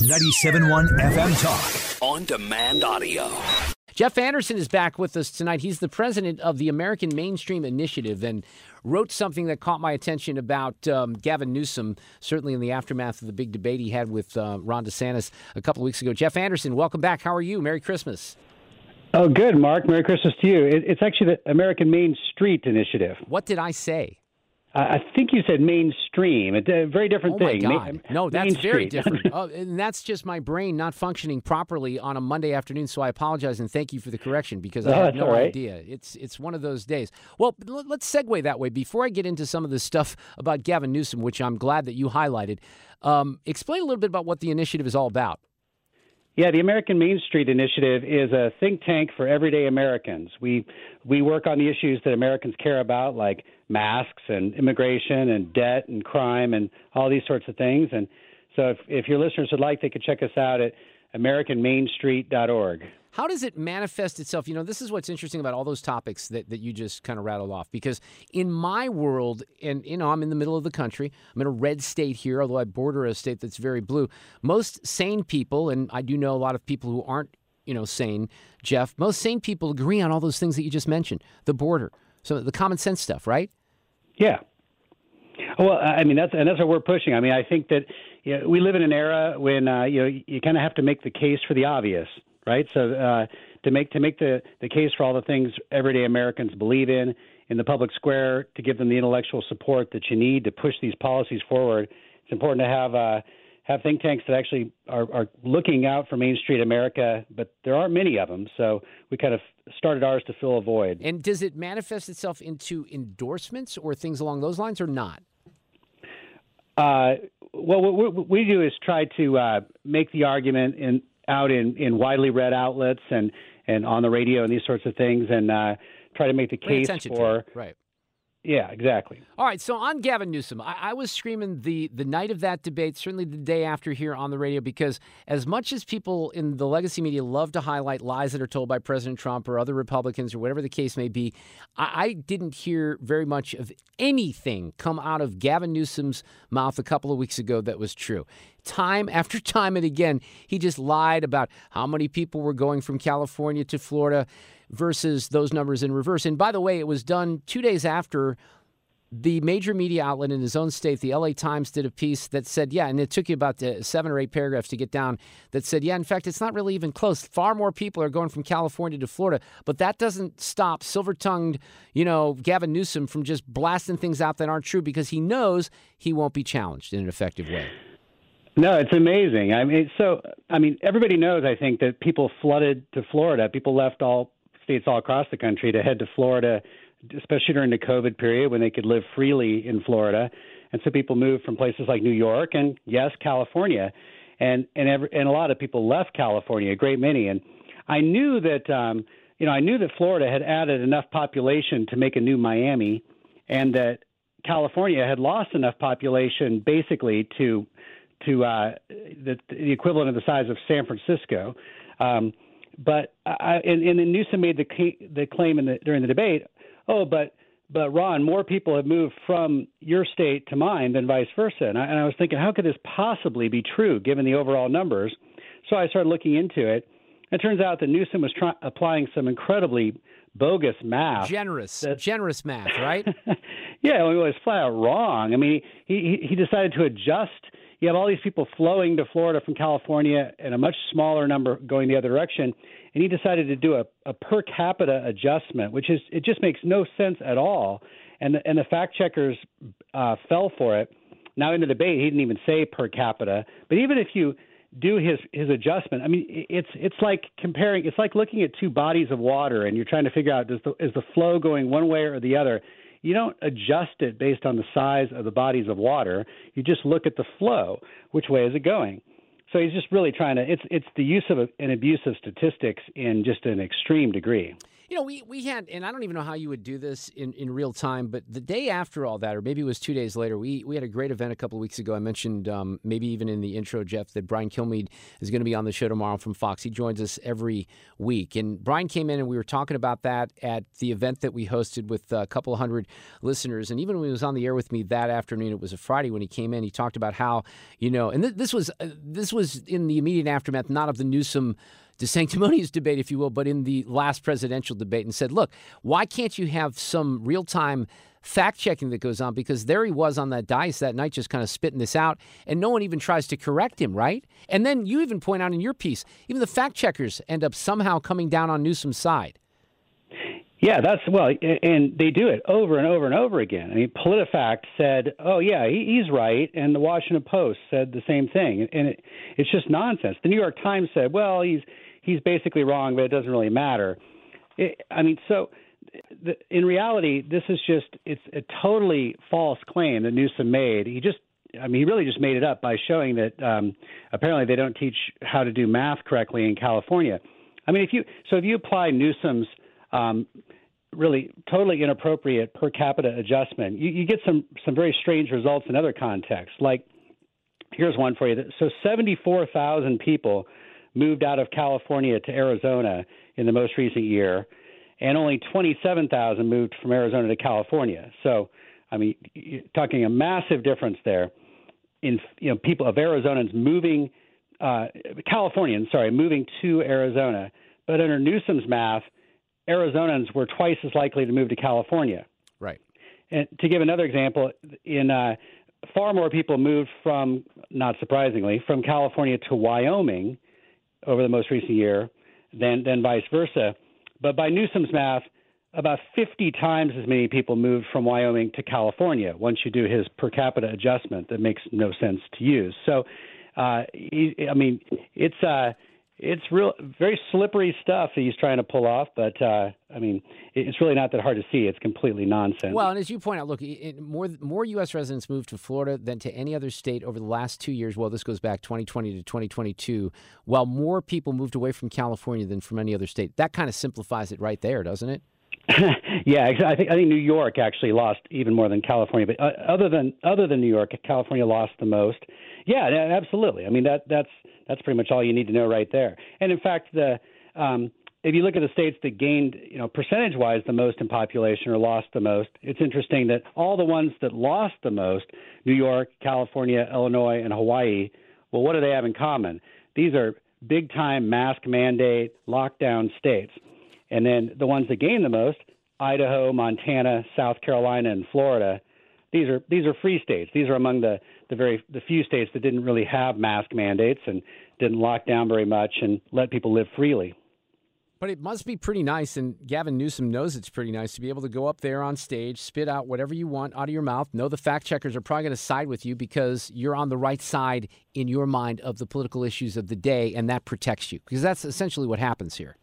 97.1 FM Talk. On demand audio. Jeff Anderson is back with us tonight. He's the president of the American Mainstream Initiative and wrote something that caught my attention about um, Gavin Newsom, certainly in the aftermath of the big debate he had with uh, Ron DeSantis a couple of weeks ago. Jeff Anderson, welcome back. How are you? Merry Christmas. Oh, good, Mark. Merry Christmas to you. It, it's actually the American Main Street Initiative. What did I say? I think you said mainstream. It's a very different oh thing. My God. no, that's Main very different. oh, and that's just my brain not functioning properly on a Monday afternoon. So I apologize and thank you for the correction because I Oh, had no right. idea. It's it's one of those days. Well, let's segue that way. Before I get into some of the stuff about Gavin Newsom, which I'm glad that you highlighted, um, explain a little bit about what the initiative is all about. Yeah, the American Main Street Initiative is a think tank for everyday Americans. We we work on the issues that Americans care about, like masks and immigration and debt and crime and all these sorts of things. And so, if if your listeners would like, they could check us out at AmericanMainStreet.org. How does it manifest itself? You know, this is what's interesting about all those topics that, that you just kind of rattled off. Because in my world, and you know, I'm in the middle of the country. I'm in a red state here, although I border a state that's very blue. Most sane people, and I do know a lot of people who aren't, you know, sane, Jeff. Most sane people agree on all those things that you just mentioned. The border, so the common sense stuff, right? Yeah. Well, I mean that's and that's what we're pushing. I mean, I think that you know, we live in an era when uh, you know you kind of have to make the case for the obvious, right? So uh, to make to make the the case for all the things everyday Americans believe in in the public square, to give them the intellectual support that you need to push these policies forward, it's important to have uh, have think tanks that actually are, are looking out for Main Street America, but there aren't many of them. So we kind of started ours to fill a void. And does it manifest itself into endorsements or things along those lines, or not? Uh, well, what we do is try to uh, make the argument in out in, in widely read outlets and, and on the radio and these sorts of things, and uh, try to make the Bring case for right. Yeah, exactly. All right, so on Gavin Newsom, I, I was screaming the the night of that debate, certainly the day after here on the radio, because as much as people in the legacy media love to highlight lies that are told by President Trump or other Republicans or whatever the case may be, I, I didn't hear very much of anything come out of Gavin Newsom's mouth a couple of weeks ago that was true. Time after time and again, he just lied about how many people were going from California to Florida versus those numbers in reverse. And by the way, it was done two days after the major media outlet in his own state, the LA Times, did a piece that said, yeah, and it took you about uh, seven or eight paragraphs to get down, that said, yeah, in fact, it's not really even close. Far more people are going from California to Florida, but that doesn't stop silver tongued, you know, Gavin Newsom from just blasting things out that aren't true because he knows he won't be challenged in an effective way. No, it's amazing. I mean, so I mean, everybody knows. I think that people flooded to Florida. People left all states all across the country to head to Florida, especially during the COVID period when they could live freely in Florida. And so people moved from places like New York and yes, California, and and every, and a lot of people left California, a great many. And I knew that um, you know I knew that Florida had added enough population to make a new Miami, and that California had lost enough population basically to to uh, the, the equivalent of the size of San Francisco. Um, but I, and, and then Newsom made the the claim in the, during the debate. Oh, but but Ron, more people have moved from your state to mine than vice versa. And I, and I was thinking, how could this possibly be true given the overall numbers? So I started looking into it. It turns out that Newsom was try- applying some incredibly bogus math. Generous, that, generous math, right? yeah, well, it was flat out wrong. I mean, he, he he decided to adjust. You have all these people flowing to Florida from California, and a much smaller number going the other direction. And he decided to do a, a per capita adjustment, which is it just makes no sense at all. And the, and the fact checkers uh, fell for it. Now in the debate, he didn't even say per capita, but even if you do his his adjustment. I mean, it's it's like comparing. It's like looking at two bodies of water, and you're trying to figure out does the is the flow going one way or the other. You don't adjust it based on the size of the bodies of water. You just look at the flow. Which way is it going? So he's just really trying to. It's it's the use of an abuse of statistics in just an extreme degree. You know, we, we had, and I don't even know how you would do this in, in real time, but the day after all that, or maybe it was two days later, we, we had a great event a couple of weeks ago. I mentioned, um, maybe even in the intro, Jeff, that Brian Kilmeade is going to be on the show tomorrow from Fox. He joins us every week. And Brian came in and we were talking about that at the event that we hosted with a couple hundred listeners. And even when he was on the air with me that afternoon, it was a Friday when he came in, he talked about how, you know, and th- this was, uh, this was in the immediate aftermath, not of the Newsom the sanctimonious debate, if you will, but in the last presidential debate and said, look, why can't you have some real time fact checking that goes on? Because there he was on that dais that night just kind of spitting this out, and no one even tries to correct him, right? And then you even point out in your piece, even the fact checkers end up somehow coming down on Newsom's side. Yeah, that's well, and they do it over and over and over again. I mean, PolitiFact said, "Oh yeah, he's right," and the Washington Post said the same thing, and it, it's just nonsense. The New York Times said, "Well, he's he's basically wrong, but it doesn't really matter. It, I mean, so the, in reality, this is just it's a totally false claim that Newsom made. He just I mean, he really just made it up by showing that um, apparently they don't teach how to do math correctly in California. I mean, if you so if you apply Newsom's um, really totally inappropriate per capita adjustment, you, you get some some very strange results in other contexts. Like here's one for you. So 74,000 people moved out of California to Arizona in the most recent year, and only 27,000 moved from Arizona to California. So, I mean, you're talking a massive difference there in you know people of Arizonans moving, uh, Californians, sorry, moving to Arizona. But under Newsom's math, Arizonans were twice as likely to move to California. Right. And to give another example, in uh, far more people moved from, not surprisingly, from California to Wyoming over the most recent year than than vice versa. But by Newsom's math, about 50 times as many people moved from Wyoming to California once you do his per capita adjustment that makes no sense to use. So, uh, I mean, it's uh, it's real very slippery stuff that he's trying to pull off but uh, i mean it's really not that hard to see it's completely nonsense well and as you point out look it, more more us residents moved to florida than to any other state over the last two years well this goes back 2020 to 2022 while more people moved away from california than from any other state that kind of simplifies it right there doesn't it yeah, I think I think New York actually lost even more than California. But uh, other than other than New York, California lost the most. Yeah, absolutely. I mean that that's that's pretty much all you need to know right there. And in fact, the um, if you look at the states that gained, you know, percentage-wise the most in population or lost the most, it's interesting that all the ones that lost the most, New York, California, Illinois, and Hawaii, well, what do they have in common? These are big-time mask mandate lockdown states. And then the ones that gained the most, Idaho, Montana, South Carolina, and Florida, these are these are free states. These are among the the very the few states that didn't really have mask mandates and didn't lock down very much and let people live freely. But it must be pretty nice, and Gavin Newsom knows it's pretty nice to be able to go up there on stage, spit out whatever you want out of your mouth. Know the fact checkers are probably going to side with you because you're on the right side in your mind of the political issues of the day, and that protects you because that's essentially what happens here.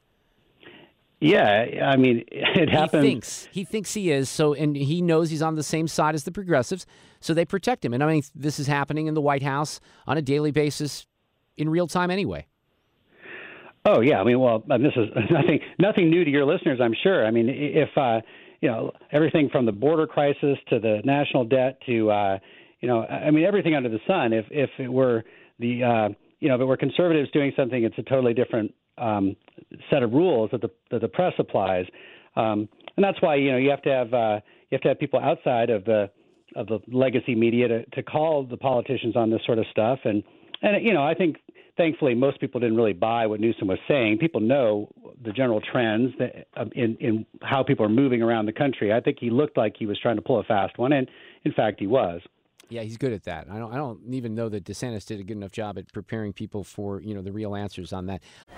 Yeah, I mean, it happens. He thinks he thinks he is so, and he knows he's on the same side as the progressives, so they protect him. And I mean, this is happening in the White House on a daily basis, in real time, anyway. Oh yeah, I mean, well, this is nothing nothing new to your listeners, I'm sure. I mean, if uh, you know everything from the border crisis to the national debt to uh, you know, I mean, everything under the sun. If if it were the uh, you know, if it were conservatives doing something, it's a totally different um, set of rules that the that the press applies, um, and that's why you know you have to have uh, you have to have people outside of the of the legacy media to, to call the politicians on this sort of stuff, and and you know I think thankfully most people didn't really buy what Newsom was saying. People know the general trends that, um, in in how people are moving around the country. I think he looked like he was trying to pull a fast one, and in fact he was. Yeah, he's good at that. I don't. I don't even know that DeSantis did a good enough job at preparing people for you know the real answers on that.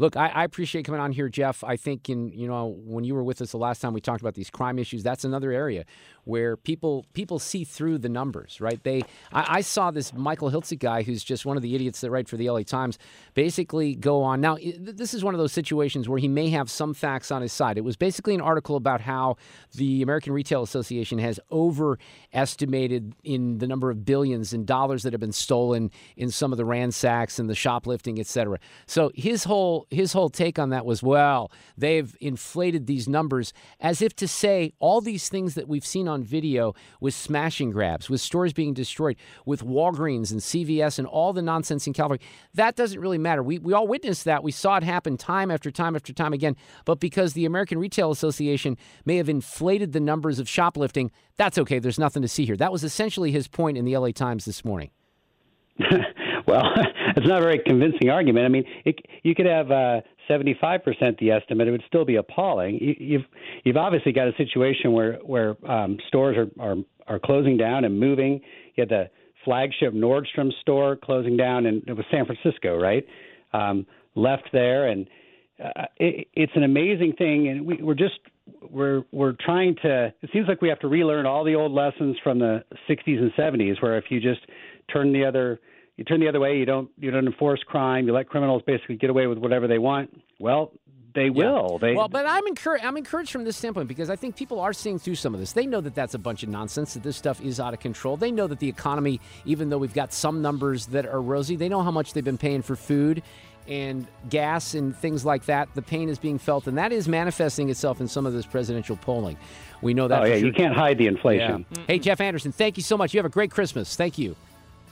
Look, I, I, appreciate coming on here, Jeff. I think in you know when you were with us the last time we talked about these crime issues, that's another area where people people see through the numbers, right? They I, I saw this Michael Hiltzik guy who's just one of the idiots that write for the LA Times basically go on. Now this is one of those situations where he may have some facts on his side. It was basically an article about how the American Retail Association has overestimated in the number of billions in dollars that have been stolen in some of the ransacks and the shoplifting, et cetera. So his whole his whole take on that was, well, they've inflated these numbers as if to say all these things that we've seen on video with smashing grabs, with stores being destroyed, with Walgreens and CVS and all the nonsense in California. That doesn't really matter. We, we all witnessed that. We saw it happen time after time after time again. But because the American Retail Association may have inflated the numbers of shoplifting, that's okay. There's nothing to see here. That was essentially his point in the LA Times this morning. well, it's not a very convincing argument. I mean, it, you could have uh, 75% the estimate; it would still be appalling. You, you've you've obviously got a situation where where um, stores are, are are closing down and moving. You had the flagship Nordstrom store closing down, and it was San Francisco, right? Um, left there, and uh, it, it's an amazing thing. And we, we're just we're we're trying to. It seems like we have to relearn all the old lessons from the 60s and 70s, where if you just turn the other you turn the other way, you don't you don't enforce crime, you let criminals basically get away with whatever they want. Well, they will. They, well, but I'm encouraged. I'm encouraged from this standpoint because I think people are seeing through some of this. They know that that's a bunch of nonsense. That this stuff is out of control. They know that the economy, even though we've got some numbers that are rosy, they know how much they've been paying for food and gas and things like that. The pain is being felt, and that is manifesting itself in some of this presidential polling. We know that. Oh yeah, sure. you can't hide the inflation. Yeah. Hey, Jeff Anderson, thank you so much. You have a great Christmas. Thank you.